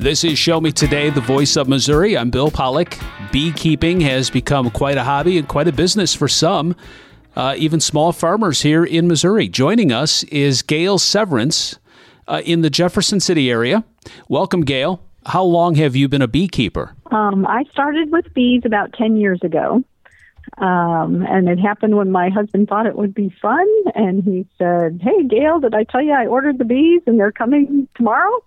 This is Show Me Today, the voice of Missouri. I'm Bill Pollock. Beekeeping has become quite a hobby and quite a business for some, uh, even small farmers here in Missouri. Joining us is Gail Severance uh, in the Jefferson City area. Welcome, Gail. How long have you been a beekeeper? Um, I started with bees about 10 years ago. Um, and it happened when my husband thought it would be fun. And he said, Hey, Gail, did I tell you I ordered the bees and they're coming tomorrow?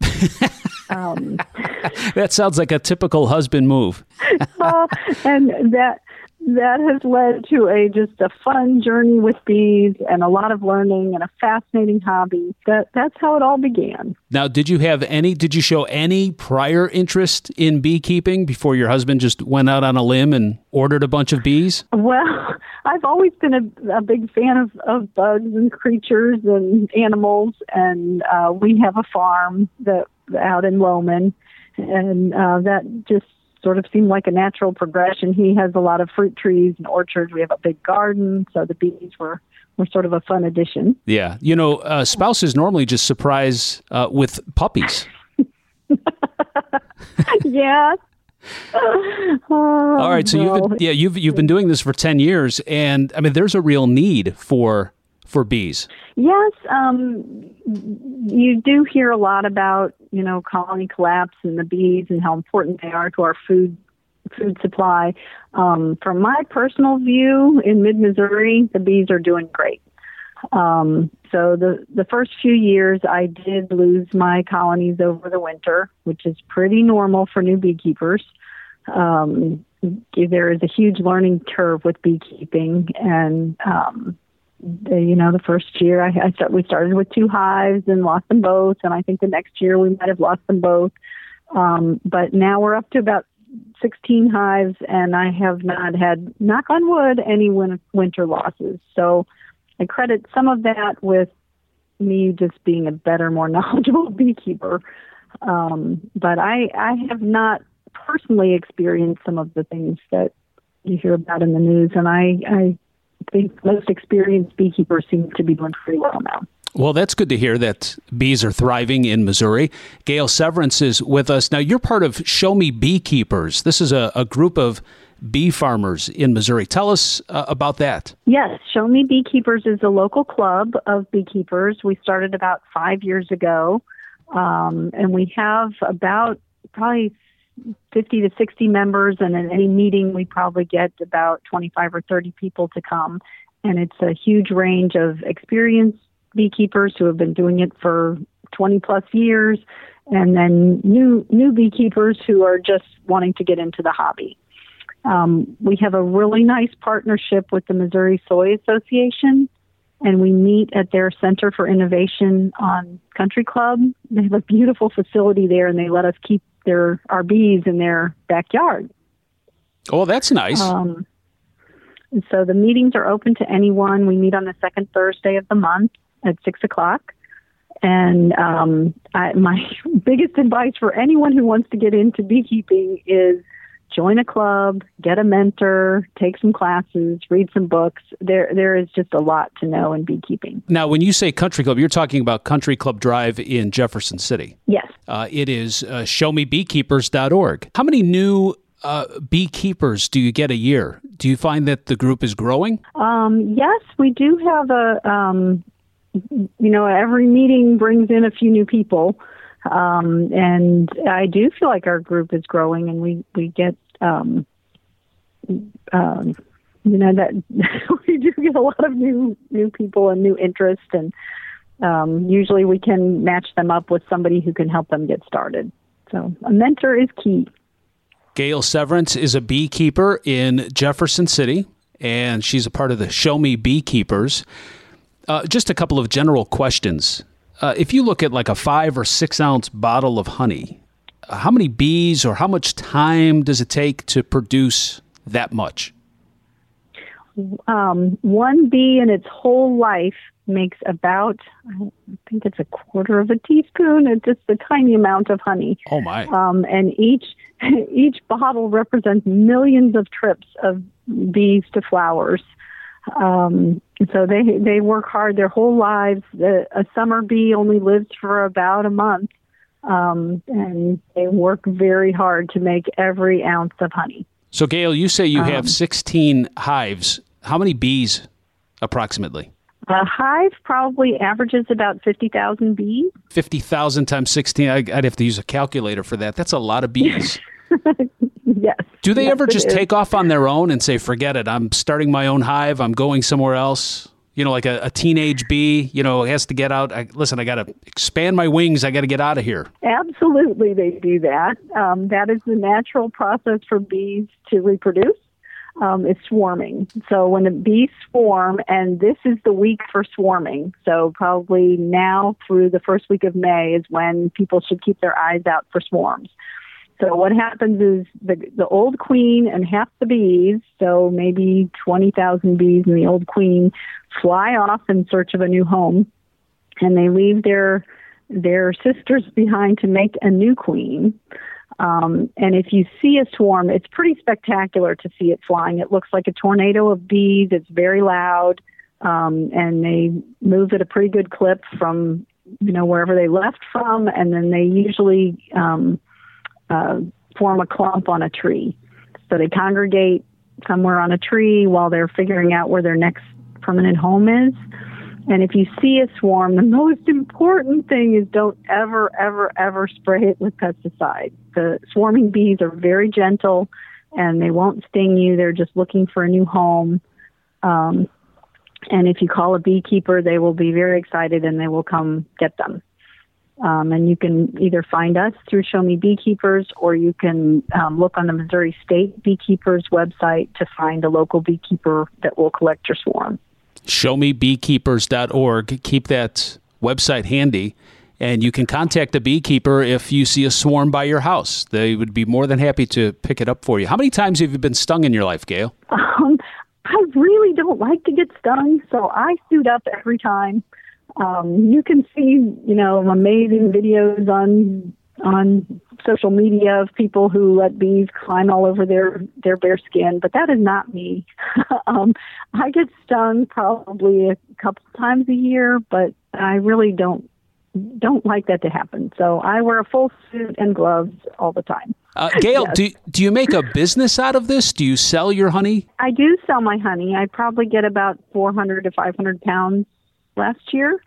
um, that sounds like a typical husband move. uh, and that that has led to a just a fun journey with bees and a lot of learning and a fascinating hobby. That that's how it all began. Now, did you have any did you show any prior interest in beekeeping before your husband just went out on a limb and ordered a bunch of bees? Well, I've always been a, a big fan of, of bugs and creatures and animals and uh, we have a farm that out in Lohman and uh, that just sort of seemed like a natural progression. He has a lot of fruit trees and orchards. We have a big garden, so the bees were were sort of a fun addition. Yeah, you know, uh, spouses normally just surprise uh, with puppies. yeah. oh, All right, so no. you've been, yeah you've you've been doing this for ten years, and I mean, there's a real need for for bees. Yes, um, you do hear a lot about you know colony collapse and the bees and how important they are to our food food supply. Um, from my personal view, in mid Missouri, the bees are doing great. Um, so the the first few years, I did lose my colonies over the winter, which is pretty normal for new beekeepers. Um, there is a huge learning curve with beekeeping, and um, you know, the first year I, I start, we started with two hives and lost them both, and I think the next year we might have lost them both. Um, but now we're up to about 16 hives, and I have not had, knock on wood, any win- winter losses. So I credit some of that with me just being a better, more knowledgeable beekeeper. Um, but I, I have not personally experienced some of the things that you hear about in the news, and I, I think most experienced beekeepers seem to be doing pretty well now. Well, that's good to hear that bees are thriving in Missouri. Gail Severance is with us. Now, you're part of Show Me Beekeepers. This is a, a group of bee farmers in Missouri. Tell us uh, about that. Yes, Show Me Beekeepers is a local club of beekeepers. We started about five years ago, um, and we have about probably 50 to 60 members, and in any meeting, we probably get about 25 or 30 people to come. And it's a huge range of experienced beekeepers who have been doing it for 20 plus years, and then new new beekeepers who are just wanting to get into the hobby. Um, we have a really nice partnership with the Missouri Soy Association, and we meet at their Center for Innovation on Country Club. They have a beautiful facility there, and they let us keep their bees in their backyard. Oh, that's nice. Um, and so the meetings are open to anyone. We meet on the second Thursday of the month at six o'clock. And um, I, my biggest advice for anyone who wants to get into beekeeping is join a club, get a mentor, take some classes, read some books. There, there is just a lot to know in beekeeping. Now, when you say country club, you're talking about Country Club Drive in Jefferson City. Yes. Uh, it is uh, showmebeekeepers.org. How many new uh, beekeepers do you get a year? Do you find that the group is growing? Um, yes, we do have a. Um, you know, every meeting brings in a few new people. Um, and I do feel like our group is growing, and we we get um, um, you know that we do get a lot of new new people and new interest, and um, usually we can match them up with somebody who can help them get started. So a mentor is key. Gail Severance is a beekeeper in Jefferson City, and she's a part of the Show Me Beekeepers. Uh, just a couple of general questions uh, if you look at like a five or six ounce bottle of honey, how many bees or how much time does it take to produce that much? Um, one bee in its whole life makes about, I think it's a quarter of a teaspoon. It's just a tiny amount of honey. Oh my! Um, and each each bottle represents millions of trips of bees to flowers. Um, so they they work hard their whole lives. The, a summer bee only lives for about a month, um, and they work very hard to make every ounce of honey. So, Gail, you say you um, have 16 hives. How many bees approximately? A hive probably averages about 50,000 bees. 50,000 times 16. I, would have to use a calculator for that. That's a lot of bees. yes. Do they yes, ever just take off on their own and say, forget it, I'm starting my own hive, I'm going somewhere else? You know, like a, a teenage bee, you know, has to get out. I, listen, I got to expand my wings. I got to get out of here. Absolutely, they do that. Um, that is the natural process for bees to reproduce um, is swarming. So when the bees swarm, and this is the week for swarming, so probably now through the first week of May is when people should keep their eyes out for swarms. So what happens is the the old queen and half the bees, so maybe twenty thousand bees and the old queen, fly off in search of a new home, and they leave their their sisters behind to make a new queen. Um, and if you see a swarm, it's pretty spectacular to see it flying. It looks like a tornado of bees. It's very loud, um, and they move at a pretty good clip from you know wherever they left from, and then they usually um, uh, form a clump on a tree. So they congregate somewhere on a tree while they're figuring out where their next permanent home is. And if you see a swarm, the most important thing is don't ever, ever, ever spray it with pesticide. The swarming bees are very gentle and they won't sting you. They're just looking for a new home. Um, and if you call a beekeeper, they will be very excited and they will come get them. Um, and you can either find us through Show Me Beekeepers or you can um, look on the Missouri State Beekeepers website to find a local beekeeper that will collect your swarm showmebeekeepers.org. Keep that website handy. And you can contact a beekeeper if you see a swarm by your house. They would be more than happy to pick it up for you. How many times have you been stung in your life, Gail? Um, I really don't like to get stung, so I suit up every time. Um, you can see, you know, amazing videos on on social media of people who let bees climb all over their their bare skin, but that is not me. um, I get stung probably a couple times a year, but I really don't don't like that to happen. So I wear a full suit and gloves all the time. Uh, Gail, yes. do do you make a business out of this? Do you sell your honey? I do sell my honey. I probably get about 400 to 500 pounds last year,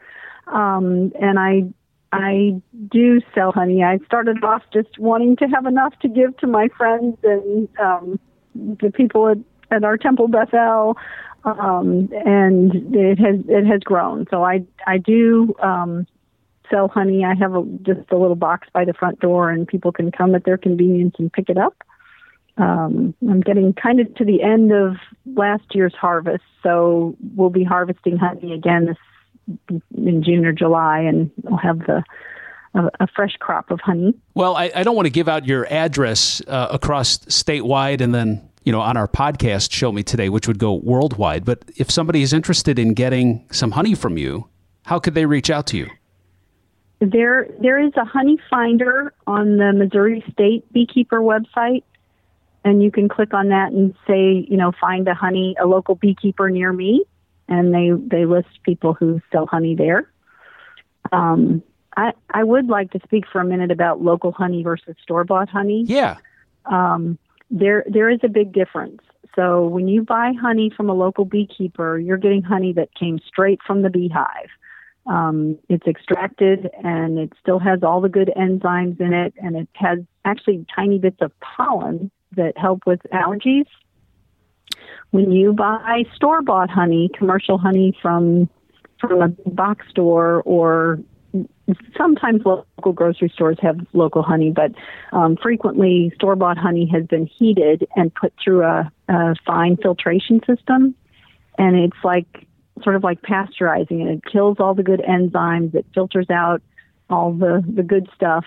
um, and I I do sell honey. I started off just wanting to have enough to give to my friends and um, the people at, at our Temple Bethel, um, and it has it has grown. So I I do um, sell honey. I have a, just a little box by the front door, and people can come at their convenience and pick it up. Um, I'm getting kind of to the end of last year's harvest, so we'll be harvesting honey again this in June or July, and we'll have the a, fresh crop of honey. Well, I, I, don't want to give out your address uh, across statewide, and then you know on our podcast, show me today, which would go worldwide. But if somebody is interested in getting some honey from you, how could they reach out to you? There, there is a honey finder on the Missouri State Beekeeper website, and you can click on that and say, you know, find a honey, a local beekeeper near me and they they list people who sell honey there. Um, I I would like to speak for a minute about local honey versus store bought honey. Yeah. Um, there there is a big difference. So when you buy honey from a local beekeeper, you're getting honey that came straight from the beehive. Um, it's extracted and it still has all the good enzymes in it, and it has actually tiny bits of pollen that help with allergies when you buy store bought honey, commercial honey from from a box store or sometimes local grocery stores have local honey, but um, frequently store bought honey has been heated and put through a, a fine filtration system. And it's like sort of like pasteurizing and It kills all the good enzymes, it filters out all the, the good stuff.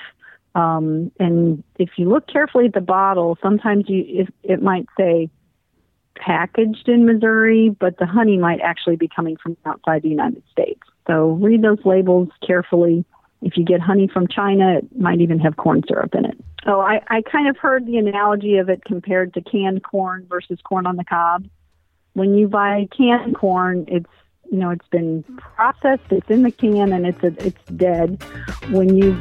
Um, and if you look carefully at the bottle, sometimes you it, it might say packaged in Missouri, but the honey might actually be coming from outside the United States. So read those labels carefully. If you get honey from China, it might even have corn syrup in it. Oh, I, I kind of heard the analogy of it compared to canned corn versus corn on the cob. When you buy canned corn, it's you know it's been processed, it's in the can, and it's a, it's dead. When you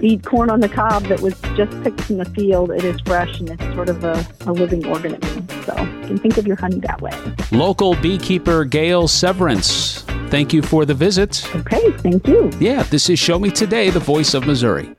eat corn on the cob that was just picked from the field. It is fresh and it's sort of a, a living organism. So think of your honey that way. Local beekeeper Gail Severance. Thank you for the visit. Okay, thank you. Yeah, this is Show Me Today, the voice of Missouri.